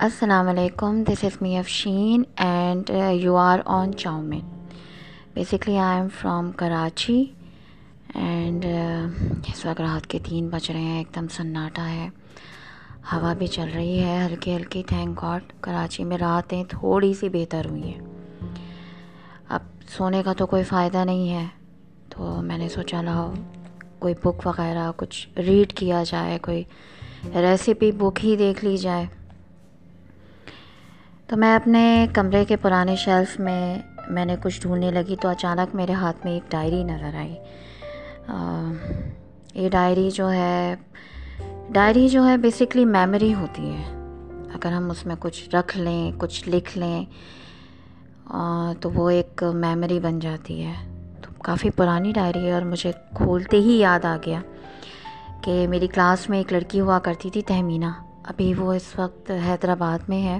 السلام علیکم this is me Afshin and you are on chowmein basically I am from Karachi and اس وقت رات کے تین بج رہے ہیں ایک دم سناٹا ہے ہوا بھی چل رہی ہے ہلکی ہلکی تھینک گاڈ کراچی میں راتیں تھوڑی سی بہتر ہوئی ہیں اب سونے کا تو کوئی فائدہ نہیں ہے تو میں نے سوچا لاؤ کوئی بک وغیرہ کچھ ریڈ کیا جائے کوئی ریسیپی بک ہی دیکھ لی جائے تو میں اپنے کمرے کے پرانے شیلف میں میں نے کچھ ڈھونڈنے لگی تو اچانک میرے ہاتھ میں ایک ڈائری نظر آئی۔ یہ ڈائری جو ہے، ڈائری جو ہے بیسکلی میموری ہوتی ہے۔ اگر ہم اس میں کچھ رکھ لیں، کچھ لکھ لیں تو وہ ایک میموری بن جاتی ہے۔ تو کافی پرانی ڈائری ہے اور مجھے کھولتے ہی یاد آ گیا کہ میری کلاس میں ایک لڑکی ہوا کرتی تھی تہمینہ ابھی وہ اس وقت حیدرآباد میں ہے۔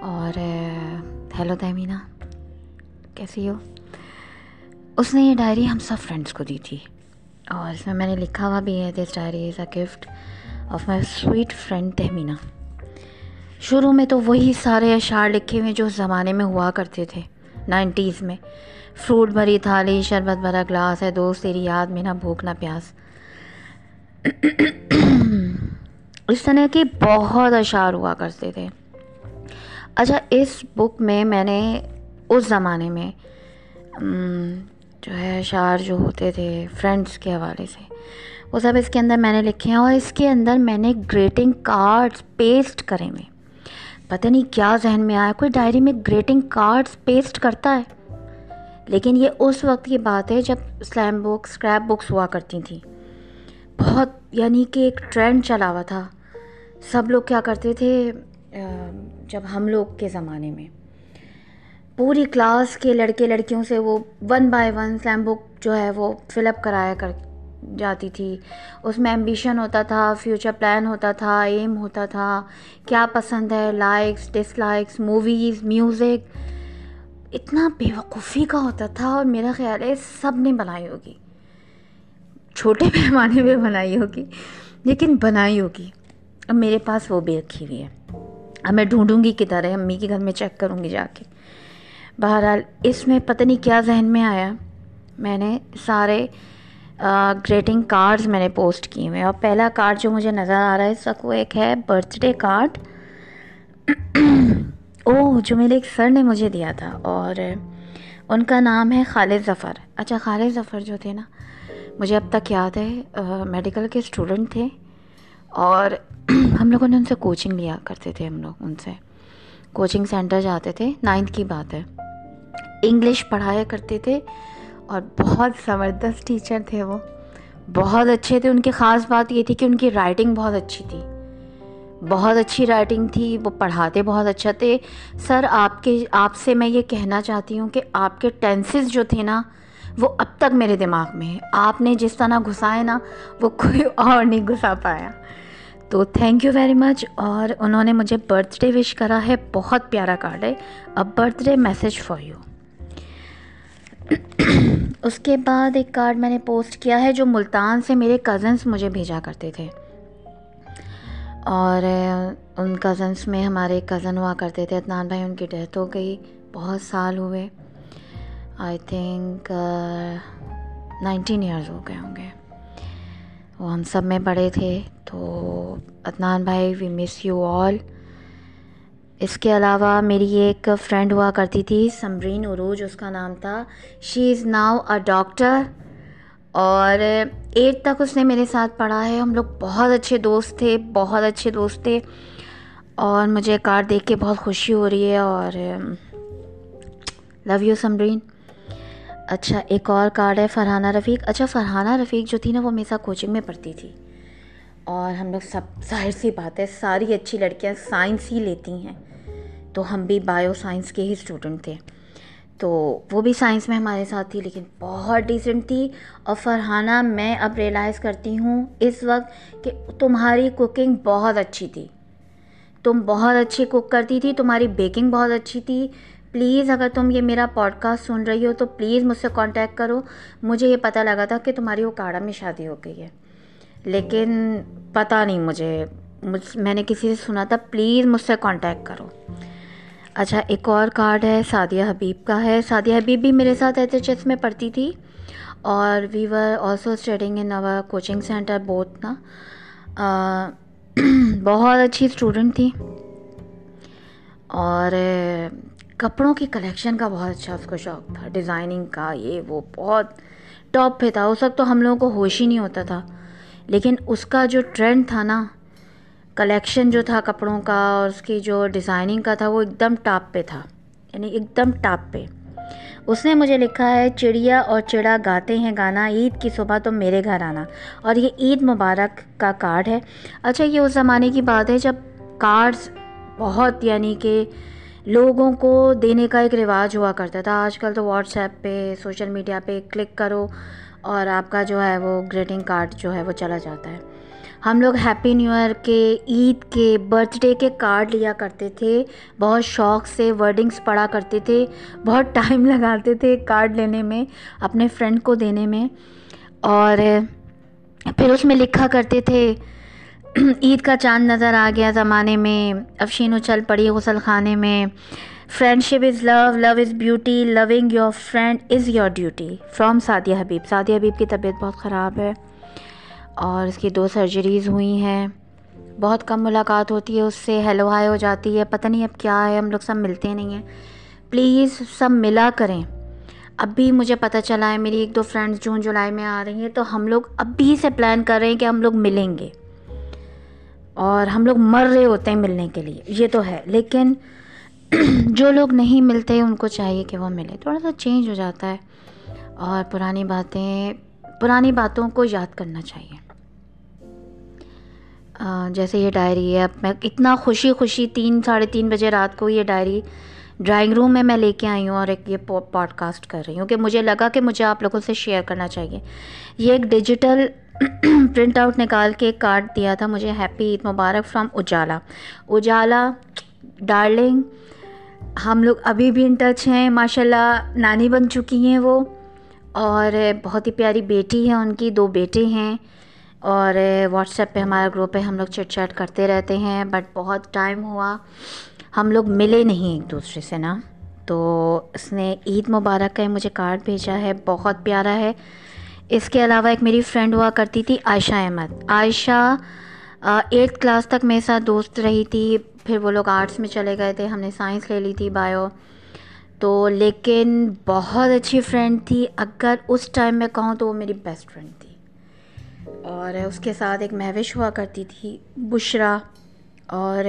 اور ہیلو تہمینہ کیسی ہو؟ اس نے یہ ڈائری ہم سب فرینڈس کو دی تھی اور اس میں میں نے لکھا ہوا بھی ہے، this diary is a gift of my sweet friend Tahmina شروع میں تو وہی سارے اشعار لکھے ہوئے جو اس زمانے میں ہوا کرتے تھے، نائنٹیز میں۔ فروٹ بھری تھالی، شربت بھرا گلاس ہے، دوست تیری یاد میں نہ بھوک نہ پیاس۔ اس طرح کے بہت اشعار ہوا کرتے تھے۔ اچھا اس بک میں میں نے، اس زمانے میں جو ہے اشعار جو ہوتے تھے فرینڈس کے حوالے سے، وہ سب اس کے اندر میں نے لکھے ہیں اور اس کے اندر میں نے گریٹنگ کارڈس پیسٹ کرے ہوئے۔ پتہ نہیں کیا ذہن میں آیا، کوئی ڈائری میں گریٹنگ کارڈس پیسٹ کرتا ہے؟ لیکن یہ اس وقت کی بات ہے جب سلیم بکس اسکریپ بکس ہوا کرتی تھیں بہت یعنی کہ ایک ٹرینڈ چلا ہوا تھا۔ سب لوگ کیا کرتے تھے جب ہم لوگ کے زمانے میں۔ پوری کلاس کے لڑکے لڑکیوں سے وہ one by one slam book جو ہے وہ فل اپ کرایا کر جاتی تھی۔ اس میں ایمبیشن ہوتا تھا فیوچر پلان ہوتا تھا ایم ہوتا تھا۔ کیا پسند ہے؟ Likes dislikes movies music اتنا بے وقوفی کا ہوتا تھا اور میرا خیال ہے سب نے بنائی ہوگی۔ چھوٹے پیمانے پہ بنائی ہوگی، لیکن بنائی ہوگی۔ اب میرے پاس وہ بھی رکھی ہوئی ہے۔ اب میں ڈھونڈوں گی کدھر ہے، امی کے گھر میں چیک کروں گی جا کے۔ بہرحال اس میں پتہ نہیں کیا ذہن میں آیا۔ میں نے سارے گریٹنگ کارڈز میں نے پوسٹ کیے ہوئے اور پہلا کارڈ جو مجھے نظر آ رہا ہے اس وقت وہ ایک ہے برتھ ڈے کارڈ او جو میرے ایک سر نے مجھے دیا تھا۔ اور ان کا نام ہے خالد ظفر۔ اچھا خالد ظفر جو تھے نا، مجھے اب تک یاد ہے میڈیکل کے اسٹوڈنٹ تھے۔ اور ہم لوگوں نے ان سے کوچنگ لیا کرتے تھے ہم لوگ ان سے۔ کوچنگ سینٹر جاتے تھے نائنتھ کی بات ہے۔ انگلش پڑھایا کرتے تھے اور بہت زبردست ٹیچر تھے وہ۔ بہت اچھے تھے۔ ان کی خاص بات یہ تھی کہ ان کی رائٹنگ بہت اچھی تھی۔ بہت اچھی رائٹنگ تھی، وہ پڑھاتے بہت اچھا تھے۔ سر، آپ کے، آپ سے میں یہ کہنا چاہتی ہوں کہ آپ کے ٹینسز جو تھے نا، وہ اب تک میرے دماغ میں ہے آپ نے جس طرح گھسائے نا، وہ کوئی اور نہیں گھسا پایا۔ تو تھینک یو ویری مچ اور انہوں نے مجھے برتھ ڈے وش کرا ہے، بہت پیارا کارڈ ہے۔ اب birthday message for you اس کے بعد ایک کارڈ میں نے پوسٹ کیا ہے جو ملتان سے میرے کزنس مجھے بھیجا کرتے تھے۔ اور ان کزنس میں ہمارے کزن ہوا کرتے تھے۔ عدنان بھائی، ان کی ڈیتھ ہو گئی۔ بہت سال ہوئے۔ آئی تھنک نائنٹین ایئرز ہو گئے ہوں گے۔ وہ ہم سب میں بڑے تھے۔ تو عدنان بھائی وی مس یو آل اس کے علاوہ میری ایک فرینڈ ہوا کرتی تھی، سمرین عروج، اس کا نام تھا۔ She is now a doctor اور ایٹ تک اس نے میرے ساتھ پڑھا ہے۔ ہم لوگ بہت اچھے دوست تھے، بہت اچھے دوست تھے۔ اور مجھے کارڈ دیکھ کے بہت خوشی ہو رہی ہے اور لو یو سمرین۔ اچھا ایک اور کارڈ ہے، فرحانہ رفیق۔ اچھا فرحانہ رفیق جو تھی نا، وہ میرے ساتھ کوچنگ میں پڑھتی تھی۔ اور ہم لوگ سب، ظاہر سی بات ہے، ساری اچھی لڑکیاں سائنس ہی لیتی ہیں۔ تو ہم بھی بایو سائنس کے ہی اسٹوڈنٹ تھے۔ تو وہ بھی سائنس میں ہمارے ساتھ تھی، لیکن بہت ڈیسنٹ تھی۔ اور فرحانہ، میں اب ریئلائز کرتی ہوں اس وقت کہ تمہاری کوکنگ بہت اچھی تھی۔ تم بہت اچھی کوک کرتی تھی، تمہاری بیکنگ بہت اچھی تھی۔ پلیز اگر تم یہ میرا پوڈ کاسٹ سن رہی ہو تو پلیز مجھ سے کانٹیکٹ کرو۔ مجھے یہ پتہ لگا تھا کہ تمہاری وہ کاڑا میں شادی ہو گئی ہے۔ لیکن پتہ نہیں مجھے میں نے کسی سے سنا تھا، پلیز مجھ سے کانٹیکٹ کرو۔ اچھا ایک اور کارڈ ہے سعدیہ حبیب کا ہے۔ سعدیہ حبیب بھی میرے ساتھ ایچ ایچ ایس میں پڑھتی تھی۔ اور we were also studying in our coaching centre both نا۔ بہت اچھی اسٹوڈنٹ تھی۔ اور کپڑوں کی کلیکشن کا بہت اچھا اس کو شوق تھا۔ ڈیزائننگ کا، یہ وہ بہت ٹاپ پہ تھا۔ اس وقت تو ہم لوگوں کو ہوش ہی نہیں ہوتا تھا۔ لیکن اس کا جو ٹرینڈ تھا نا کلیکشن جو تھا کپڑوں کا اور اس کی جو ڈیزائننگ کا تھا، وہ ایک دم ٹاپ پہ تھا۔ یعنی ایک دم ٹاپ پہ۔ اس نے مجھے لکھا ہے، چڑیا اور چڑا گاتے ہیں گانا۔ عید کی صبح تو میرے گھر آنا۔ اور یہ عید مبارک کا کارڈ ہے۔ اچھا یہ اس زمانے کی بات ہے جب کارڈز بہت یعنی کہ لوگوں کو دینے کا ایک رواج ہوا کرتا تھا۔ آج کل تو واٹس ایپ پہ، سوشل میڈیا پہ کلک کرو اور آپ کا جو ہے وہ گریٹنگ کارڈ جو ہے وہ چلا جاتا ہے۔ ہم لوگ ہیپی نیو ایئر کے، عید کے برتھ ڈے کے کارڈ لیا کرتے تھے۔ بہت شوق سے ورڈنگس پڑھا کرتے تھے۔ بہت ٹائم لگاتے تھے کارڈ لینے میں، اپنے فرینڈ کو دینے میں۔ اور پھر اس میں لکھا کرتے تھے عید کا چاند نظر آ گیا زمانے میں، افشین و چل پڑی غسل خانے میں۔ Friendship is love love is beauty loving your friend is your duty from Saadia Habib. Saadia Habib کی طبیعت بہت خراب ہے اور اس کی دو سرجریز ہوئی ہیں۔ بہت کم ملاقات ہوتی ہے، اس سے ہیلو ہائی ہو جاتی ہے۔ پتہ نہیں اب کیا ہے، ہم لوگ سب ملتے نہیں ہیں۔ پلیز سب ملا کریں۔ اب بھی مجھے پتہ چلا ہے، میری ایک دو فرینڈس جون جولائی میں آ رہی ہیں، تو ہم لوگ اب بھی سے پلان کر رہے ہیں کہ ہم لوگ ملیں گے۔ اور ہم لوگ مر رہے ہوتے ہیں ملنے کے لیے۔ یہ تو ہے، لیکن جو لوگ نہیں ملتے ان کو چاہیے کہ وہ ملے۔ تھوڑا سا چینج ہو جاتا ہے۔ اور پرانی باتیں، پرانی باتوں کو یاد کرنا چاہیے۔ جیسے یہ ڈائری ہے، اب میں اتنا خوشی خوشی تین، ساڑھے تین بجے رات کو یہ ڈائری ڈرائنگ روم میں میں لے کے آئی ہوں اور ایک یہ پوڈ کاسٹ کر رہی ہوں کہ مجھے لگا کہ مجھے آپ لوگوں سے شیئر کرنا چاہیے۔ یہ ایک ڈیجیٹل پرنٹ آؤٹ نکال کے کارڈ دیا تھا مجھے ہیپی عید مبارک فرام اجالا اجالا ڈارلنگ ہم لوگ ابھی بھی ان ٹچ ہیں ماشاء اللہ نانی بن چکی ہیں وہ، اور بہت ہی پیاری بیٹی ہے ان کی، دو بیٹے ہیں، اور واٹس ایپ پہ ہمارا گروپ ہے ہم لوگ چٹ چیٹ کرتے رہتے ہیں بٹ بہت ٹائم ہوا، ہم لوگ ملے نہیں ایک دوسرے سے نا۔ تو اس نے عید مبارک کا مجھے کارڈ بھیجا ہے، بہت پیارا ہے۔ اس کے علاوہ ایک میری فرینڈ ہوا کرتی تھی عائشہ احمد۔ عائشہ ایٹھ کلاس تک میرے ساتھ دوست رہی تھی، پھر وہ لوگ آرٹس میں چلے گئے تھے، ہم نے سائنس لے لی تھی، بایو۔ تو لیکن بہت اچھی فرینڈ تھی، اگر اس ٹائم میں کہوں تو وہ میری بیسٹ فرینڈ تھی۔ اور اس کے ساتھ ایک مہوش ہوا کرتی تھی، بشرا۔ اور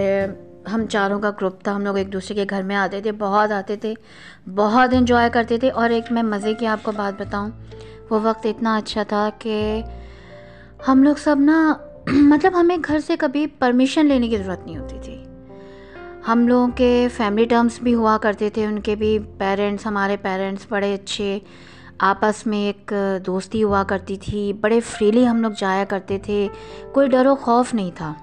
ہم چاروں کا گروپ تھا، ہم لوگ ایک دوسرے کے گھر میں آتے تھے، بہت آتے تھے، بہت انجوائے کرتے تھے۔ اور ایک میں مزے کی آپ کو بات بتاؤں وہ وقت اتنا اچھا تھا کہ ہم لوگ سب نا مطلب ہمیں گھر سے کبھی پرمیشن لینے کی ضرورت نہیں ہوتی تھی۔ ہم لوگوں کے فیملی ٹرمس بھی ہوا کرتے تھے، ان کے بھی پیرنٹس ہمارے پیرنٹس بڑے اچھے۔ آپس میں ایک دوستی ہوا کرتی تھی، بڑے فریلی ہم لوگ جایا کرتے تھے۔ کوئی ڈر و خوف نہیں تھا۔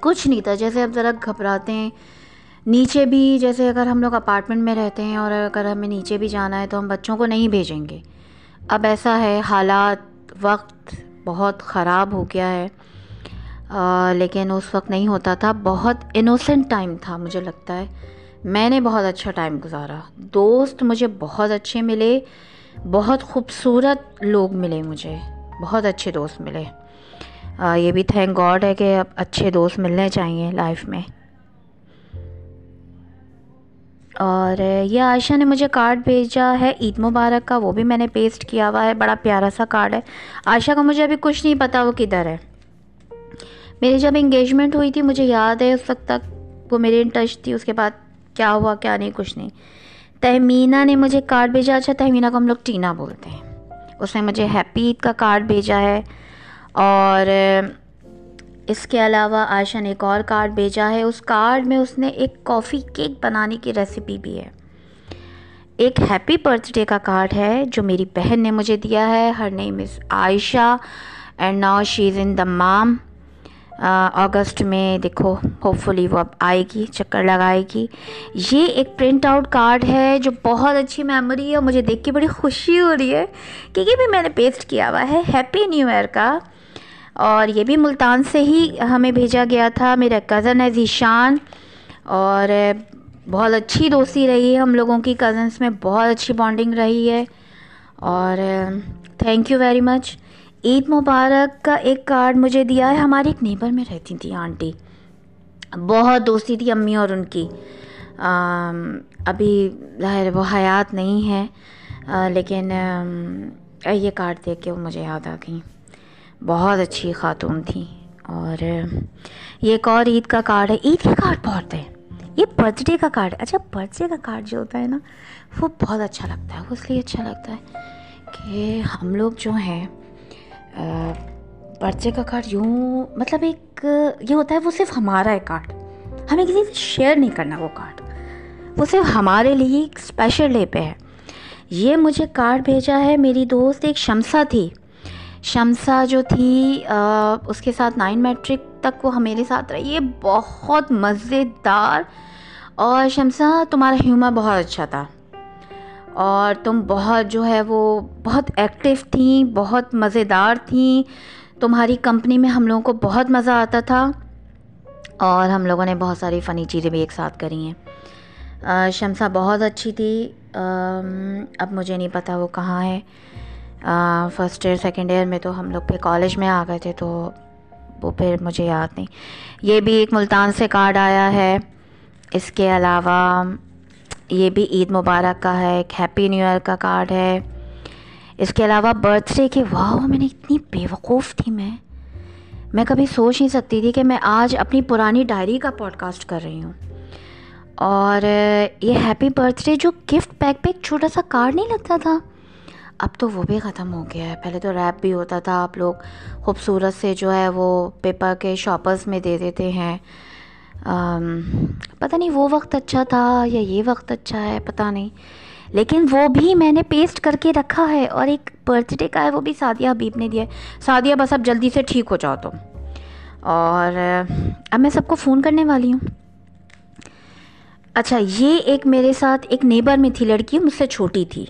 کچھ نہیں تھا۔ جیسے اب ذرا گھبراتے ہیں، نیچے بھی جیسے اگر ہم لوگ اپارٹمنٹ میں رہتے ہیں اور اگر ہمیں نیچے بھی جانا ہے تو ہم بچوں کو نہیں بھیجیں گے۔ اب ایسا ہے، حالات وقت بہت خراب ہو گیا ہے لیکن اس وقت نہیں ہوتا تھا۔ بہت انوسنٹ ٹائم تھا مجھے لگتا ہے۔ میں نے بہت اچھا ٹائم گزارا۔ دوست مجھے بہت اچھے ملے، بہت خوبصورت لوگ ملے مجھے، بہت اچھے دوست ملے۔ یہ بھی تھینک گاڈ ہے کہ اب اچھے دوست ملنے چاہیے لائف میں۔ اور یہ عائشہ نے مجھے کارڈ بھیجا ہے عید مبارک کا، وہ بھی میں نے پیسٹ کیا ہوا ہے، بڑا پیارا سا کارڈ ہے۔ عائشہ کا مجھے ابھی کچھ نہیں پتا وہ کدھر ہے۔ میری جب انگیجمنٹ ہوئی تھی، مجھے یاد ہے اس وقت تک وہ میری ان ٹچ تھی، اس کے بعد کیا ہوا، کیا نہیں، کچھ نہیں۔ تہمینہ نے مجھے کارڈ بھیجا۔ اچھا تہمینہ کو ہم لوگ ٹینا بولتے ہیں۔ اس نے مجھے ہیپی عید کا کارڈ بھیجا ہے۔ اور اس کے علاوہ عائشہ نے ایک اور کارڈ بھیجا ہے۔ اس کارڈ میں اس نے ایک کافی کیک بنانے کی ریسیپی بھی ہے۔ ایک ہیپی برتھ ڈے کا کارڈ ہے جو میری بہن نے مجھے دیا ہے۔ Her name is Ayesha and now she is in the mom. اگست میں دیکھو ہوپ فلی وہ اب آئے گی، چکر لگائے گی۔ یہ ایک پرنٹ آؤٹ کارڈ ہے جو بہت اچھی میموری ہے اور مجھے دیکھ کے بڑی خوشی ہو رہی ہے۔ کہ یہ بھی میں نے پیسٹ کیا ہوا ہے۔ ہیپی نیو ایئر کا اور یہ بھی ملتان سے ہی ہمیں بھیجا گیا تھا، میرا کزن ہے ذیشان اور بہت اچھی دوستی رہی ہے ہم لوگوں کی کزنس میں بہت اچھی بانڈنگ رہی ہے اور thank you very much Eid مبارک کا ایک کارڈ مجھے دیا ہے، ہماری ایک نیبر میں رہتی تھی آنٹی بہت دوستی تھی امی اور ان کی۔ ابھی ظاہر وہ حیات نہیں ہے لیکن یہ کارڈ دیکھ کے وہ مجھے یاد آ گئیں۔ بہت اچھی خاتون تھیں اور یہ ایک اور عید کا کارڈ ہے۔ عید کے کارڈ بہت ہے۔ یہ برتھ ڈے کا کارڈ ہے۔ اچھا برتھ ڈے کا کارڈ جو ہوتا ہے نا، وہ بہت اچھا لگتا ہے۔ وہ اس لیے اچھا لگتا ہے کہ ہم لوگ جو ہیں برتھ ڈے کا کارڈ یوں مطلب ایک یہ ہوتا ہے، وہ صرف ہمارا ہے کارڈ۔ ہمیں کسی سے شیئر نہیں کرنا وہ کارڈ۔ وہ صرف ہمارے لیے ایک اسپیشل ڈے پہ ہے۔ یہ مجھے کارڈ بھیجا ہے۔ میری دوست ایک شمسا تھی۔ شمسا جو تھی اس کے ساتھ نائن میٹرک تک وہ میرے ساتھ رہی۔ ہے بہت مزیدار۔ اور شمسا، تمہارا ہیومر بہت اچھا تھا۔ اور تم بہت جو ہے وہ بہت ایکٹیو تھیں بہت مزیدار تھیں تمہاری کمپنی میں ہم لوگوں کو بہت مزہ آتا تھا۔ اور ہم لوگوں نے بہت ساری فنی چیزیں بھی ایک ساتھ کری ہیں۔ شمسا بہت اچھی تھی۔ اب مجھے نہیں پتا وہ کہاں ہے۔ فرسٹ ایئر سیکنڈ ایئر میں تو ہم لوگ پھر کالج میں آ گئے تھے تو وہ پھر مجھے یاد نہیں۔ یہ بھی ایک ملتان سے کارڈ آیا ہے۔ اس کے علاوہ یہ بھی عید مبارک کا ہے، ایک ہیپی نیو ایئر کا کارڈ ہے۔ اس کے علاوہ برتھ ڈے کے، واہ، میں نے اتنی بے وقوف تھی میں۔ میں کبھی سوچ نہیں سکتی تھی کہ میں آج اپنی پرانی ڈائری کا پوڈ کاسٹ کر رہی ہوں۔ اور یہ ہیپی برتھ ڈے جو گفٹ پیک پہ ایک چھوٹا سا کارڈ نہیں لگتا تھا؟ اب تو وہ بھی ختم ہو گیا ہے۔ پہلے تو ریپ بھی ہوتا تھا، آپ لوگ خوبصورت سے جو ہے وہ پیپر کے شاپرس میں دے دیتے ہیں۔ پتہ نہیں وہ وقت اچھا تھا یا یہ وقت اچھا ہے، پتہ نہیں۔ لیکن وہ بھی میں نے پیسٹ کر کے رکھا ہے اور ایک برتھ ڈے کا ہے، وہ بھی سعدیہ حبیب نے دیا ہے۔ سعدیہ، بس اب جلدی سے ٹھیک ہو جاؤ تو اور اب میں سب کو فون کرنے والی ہوں۔ اچھا یہ ایک میرے ساتھ ایک نیبر میں تھی، لڑکی، مجھ سے چھوٹی تھی۔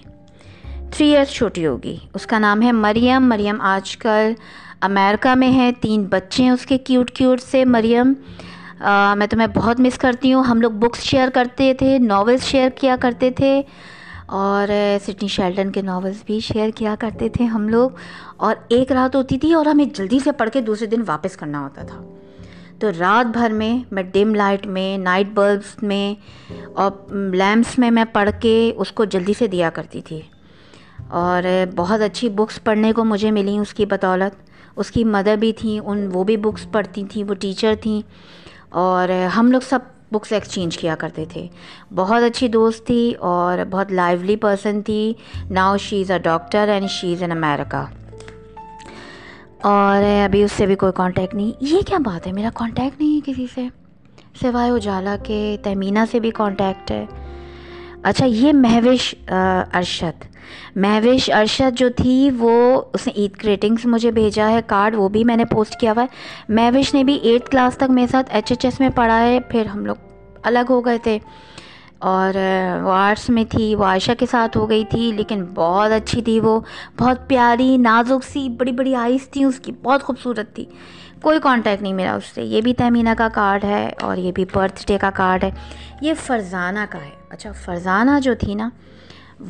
تھری ایئرس چھوٹی ہوگی اس کا نام ہے مریم مریم آج کل امیرکا میں ہے تین بچے ہیں اس کے کیوٹ کیوٹ سے مریم میں تمہیں بہت مس کرتی ہوں ہم لوگ بکس شیئر کرتے تھے ناولس شیئر کیا کرتے تھے اور سڈنی شیلٹن کے ناولس بھی شیئر کیا کرتے تھے ہم لوگ اور ایک رات ہوتی تھی اور ہمیں جلدی سے پڑھ کے دوسرے دن واپس کرنا ہوتا تھا تو رات بھر میں میں ڈم لائٹ میں نائٹ بلبس میں اور لیمپس میں میں پڑھ کے اس کو جلدی سے دیا کرتی تھی۔ اور بہت اچھی بکس پڑھنے کو مجھے ملیں اس کی بدولت۔ اس کی مدر بھی تھیں، ان وہ بھی بکس پڑھتی تھیں، وہ ٹیچر تھیں۔ اور ہم لوگ سب بکس ایکسچینج کیا کرتے تھے۔ بہت اچھی دوست تھی اور بہت لائولی پرسن تھی۔ Now she is a doctor and she is in America اور ابھی اس سے بھی کوئی کانٹیکٹ نہیں۔ یہ کیا بات ہے؟ میرا کانٹیکٹ نہیں ہے کسی سے۔ سوائے اجالا کے تہمینہ سے بھی کانٹیکٹ ہے۔ اچھا یہ مہوش ارشد۔ مہوش ارشد جو تھی، وہ اس نے عید گریٹنگس مجھے بھیجا ہے کارڈ وہ بھی میں نے پوسٹ کیا ہوا ہے۔ مہوش نے بھی ایٹھ کلاس تک میرے ساتھ ایچ ایچ ایس میں پڑھا ہے، پھر ہم لوگ الگ ہو گئے تھے۔ اور وہ آرٹس میں تھی، وہ عائشہ کے ساتھ ہو گئی تھی، لیکن بہت اچھی تھی وہ۔ بہت پیاری، نازک سی، بڑی بڑی آئیز تھیں، اس کی بہت خوبصورت تھی۔ کوئی کانٹیکٹ نہیں میرا اس سے۔ یہ بھی تہمینہ کا کارڈ ہے اور یہ بھی برتھ ڈے کا کارڈ ہے۔ یہ فرزانہ کا ہے۔ اچھا فرزانہ جو تھی نا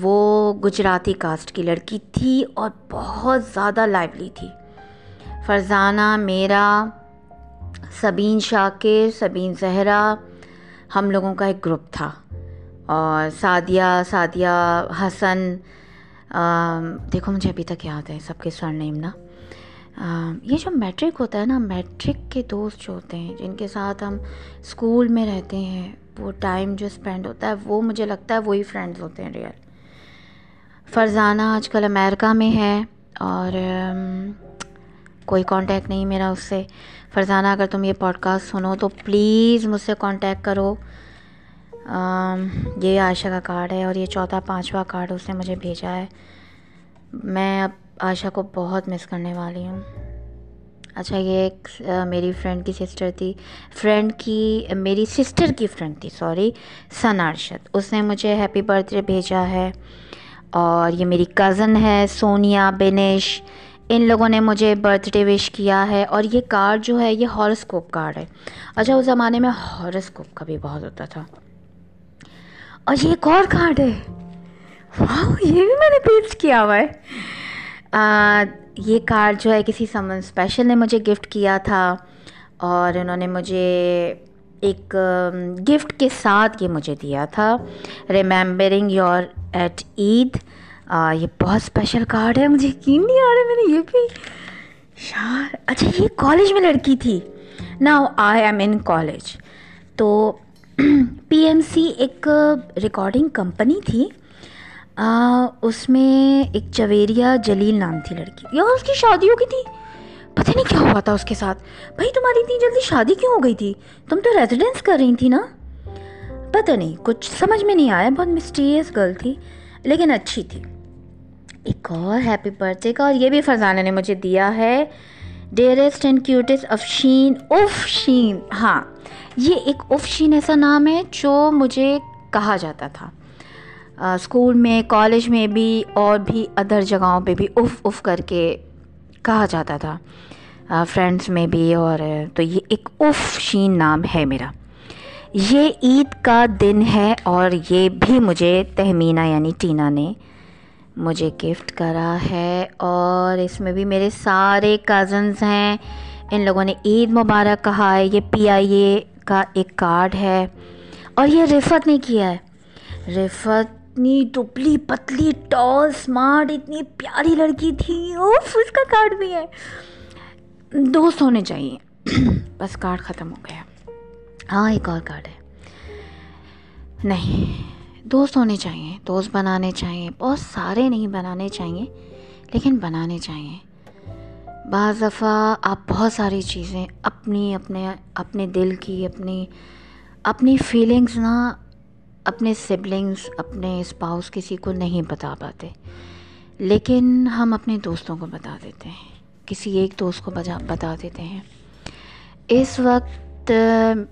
وہ گجراتی کاسٹ کی لڑکی تھی اور بہت زیادہ لائولی تھی۔ فرزانہ، میرا، سبین شاکر، سبین زہرا، ہم لوگوں کا ایک گروپ تھا۔ اور سعدیہ سعدیہ حسن دیکھو مجھے ابھی تک یاد ہے سب کے سر نیم نا یہ جو میٹرک ہوتا ہے نا، میٹرک کے دوست جو ہوتے ہیں، جن کے ساتھ ہم اسکول میں رہتے ہیں، وہ ٹائم جو اسپینڈ ہوتا ہے، وہ مجھے لگتا ہے وہی فرینڈز ہوتے ہیں ریئل فرزانہ آج کل امیرکا میں ہے اور کوئی کانٹیکٹ نہیں میرا اس سے۔ فرزانہ، اگر تم یہ پوڈ کاسٹ سنو تو پلیز مجھ سے کانٹیکٹ کرو۔ یہ عائشہ کا کارڈ ہے اور یہ چوتھا، پانچواں کارڈ اس نے مجھے بھیجا ہے۔ میں اب عائشہ کو بہت مس کرنے والی ہوں۔ اچھا یہ ایک میری فرینڈ کی سسٹر تھی۔ فرینڈ کی، میری سسٹر کی فرینڈ تھی سوری سن ارشد اس نے مجھے ہیپی برتھ ڈے بھیجا ہے۔ اور یہ میری کزن ہے، سونیا بینش ان لوگوں نے مجھے برتھ ڈے وش کیا ہے اور یہ کارڈ جو ہے، یہ ہارسکوپ کارڈ ہے۔ اچھا اس زمانے میں ہارسکوپ کا بھی بہت ہوتا تھا۔ اور یہ ایک اور کارڈ ہے۔ واہ یہ بھی میں نے پیسٹ کیا ہوا ہے۔ یہ کارڈ جو ہے، کسی سمن اسپیشل نے مجھے گفٹ کیا تھا۔ اور انہوں نے مجھے ایک گفٹ کے ساتھ یہ مجھے دیا تھا۔ ریممبرنگ یور ایٹ عید یہ بہت اسپیشل کارڈ ہے، مجھے یقین نہیں آ رہا میں نے یہ بھی۔ یار اچھا یہ کالج میں لڑکی تھی۔ Now I am in college تو پی ایم سی ایک ریکارڈنگ کمپنی تھی۔ اس میں ایک چویریا جلیل نام تھی لڑکی۔ یا اس کی شادی ہو گئی تھی۔ پتہ نہیں کیا ہوا تھا اس کے ساتھ۔ بھائی، تمہاری اتنی جلدی شادی کیوں ہو گئی تھی؟ تم تو ریزیڈنس کر رہی تھی نا؟ پتہ نہیں، کچھ سمجھ میں نہیں آیا، بہت مسٹیریس گرل تھی، لیکن اچھی تھی۔ ایک اور ہیپی برتھ ڈے کا، اور یہ بھی فرزانہ نے مجھے دیا ہے۔ Dearest and cutest of Sheen of Sheen. ہاں یہ ایک اف شین ایسا نام ہے جو مجھے کہا جاتا تھا۔ اسکول میں کالج میں بھی، اور بھی ادر جگہوں پہ بھی اف اف کر کے کہا جاتا تھا۔ فرینڈس میں بھی، اور تو یہ ایک اف شین نام ہے میرا۔ یہ عید کا دن ہے اور یہ بھی مجھے تہمینہ یعنی ٹینا نے مجھے گفٹ کرا ہے اور اس میں بھی میرے سارے کزنز ہیں۔ ان لوگوں نے عید مبارک کہا ہے، یہ پی آئی اے کا ایک کارڈ ہے۔ اور یہ رفت نے کیا ہے۔ رفت اتنی دبلی پتلی ٹال اسمارٹ اتنی پیاری لڑکی تھی۔ اوف، اس کا کارڈ بھی ہے۔ دوست ہونے چاہیے۔ بس کارڈ ختم ہو گیا۔ ہاں ایک اور کارڈ ہے۔ نہیں، دوست ہونے چاہیے، دوست بنانے چاہیے، بہت سارے نہیں بنانے چاہیے، لیکن بنانے چاہیے۔ بعض دفعہ آپ بہت ساری چیزیں اپنی، اپنے اپنے دل کی، اپنی اپنی فیلنگس نا اپنے سبلنگس اپنے اسپاؤس کسی کو نہیں بتا پاتے۔ لیکن ہم اپنے دوستوں کو بتا دیتے ہیں، کسی ایک دوست کو بتا دیتے ہیں۔ اس وقت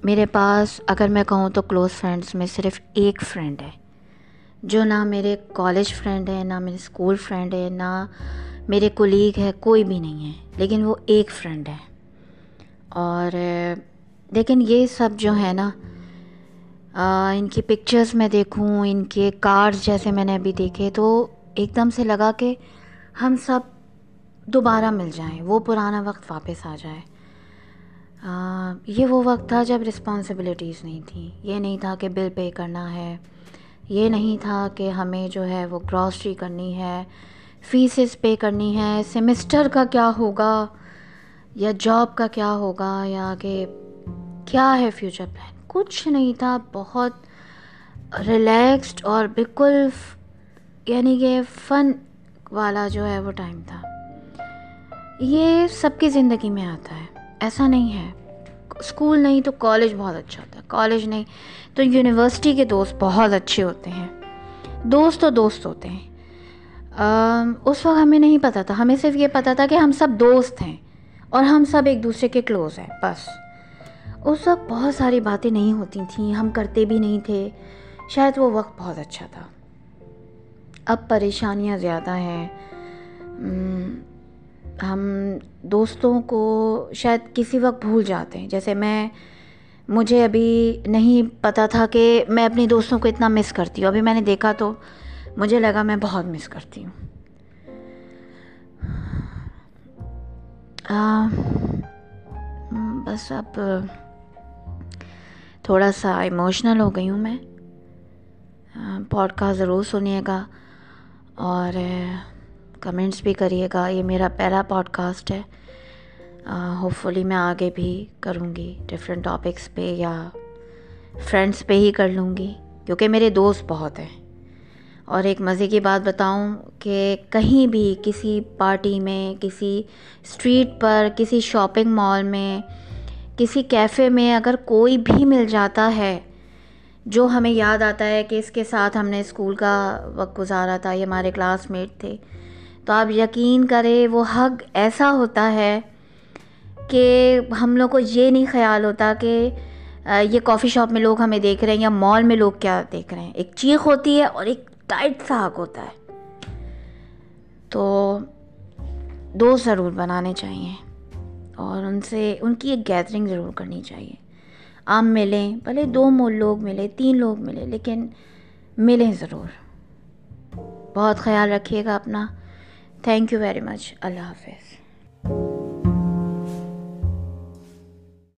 میرے پاس اگر میں کہوں تو کلوز فرینڈس میں صرف ایک فرینڈ ہے، جو نہ میرے کالج فرینڈ ہے، نہ میرے اسکول فرینڈ ہے، نہ میرے کولیگ ہے، کوئی بھی نہیں ہے، لیکن وہ ایک فرینڈ ہے۔ اور لیکن یہ سب جو ہے نا ان کی پکچرز میں دیکھوں، ان کے کارڈز جیسے میں نے ابھی دیکھے، تو ایک دم سے لگا کہ ہم سب دوبارہ مل جائیں، وہ پرانا وقت واپس آ جائے۔ یہ وہ وقت تھا جب رسپانسبلٹیز نہیں تھیں یہ نہیں تھا کہ بل پے کرنا ہے۔ یہ نہیں تھا کہ ہمیں جو ہے وہ گراسری کرنی ہے فیسز پے کرنی ہے۔ سیمسٹر کا کیا ہوگا؟ یا جاب کا کیا ہوگا؟ یا کہ کیا ہے فیوچر پلان کچھ نہیں تھا۔ بہت ریلیکسڈ اور بالکل یعنی کہ فن والا جو ہے وہ ٹائم تھا۔ یہ سب کی زندگی میں آتا ہے۔ ایسا نہیں ہے۔ اسکول نہیں تو کالج بہت اچھا ہوتا ہے۔ کالج نہیں تو یونیورسٹی کے دوست بہت اچھے ہوتے ہیں۔ دوست تو دوست ہوتے ہیں۔ اس وقت ہمیں نہیں پتہ تھا۔ ہمیں صرف یہ پتہ تھا کہ ہم سب دوست ہیں اور ہم سب ایک دوسرے کے کلوز ہیں، بس۔ اس وقت بہت ساری باتیں نہیں ہوتی تھیں۔ ہم کرتے بھی نہیں تھے۔ شاید وہ وقت بہت اچھا تھا۔ اب پریشانیاں زیادہ ہیں۔ ہم دوستوں کو شاید کسی وقت بھول جاتے ہیں۔ جیسے میں، مجھے ابھی نہیں پتہ تھا کہ میں اپنی دوستوں کو اتنا مس کرتی ہوں۔ ابھی میں نے دیکھا تو مجھے لگا میں بہت مس کرتی ہوں۔ بس اب تھوڑا سا ایموشنل ہو گئی ہوں میں۔ پوڈ کاسٹ ضرور سنیے گا۔ اور کمنٹس بھی کریے گا۔ یہ میرا پہلا پوڈ کاسٹ ہے۔ ہوپ فلی میں آگے بھی کروں گی۔ ڈفرینٹ ٹاپکس پہ یا فرینڈس پہ ہی کر لوں گی۔ کیونکہ میرے دوست بہت ہیں۔ اور ایک مزے کی بات بتاؤں کہ کہیں بھی کسی پارٹی میں، کسی اسٹریٹ پر، کسی شاپنگ مال میں، کسی کیفے میں اگر کوئی بھی مل جاتا ہے، جو ہمیں یاد آتا ہے کہ اس کے ساتھ ہم نے اسکول کا وقت گزارا تھا، یہ ہمارے کلاس میٹ تھے تو آپ یقین کریں وہ حق ایسا ہوتا ہے کہ ہم لوگ کو یہ نہیں خیال ہوتا کہ یہ کافی شاپ میں لوگ ہمیں دیکھ رہے ہیں یا مال میں لوگ کیا دیکھ رہے ہیں۔ ایک چیخ ہوتی ہے اور ایک ٹائٹ سا حق ہوتا ہے۔ تو دوست ضرور بنانے چاہیے اور ان سے، ان کی ایک گیدرنگ ضرور کرنی چاہیے۔ آپ ملیں، بھلے دو مول لوگ ملے تین لوگ ملے لیکن ملیں ضرور۔ بہت خیال رکھیے گا اپنا۔ تھینک یو ویری مچ اللہ حافظ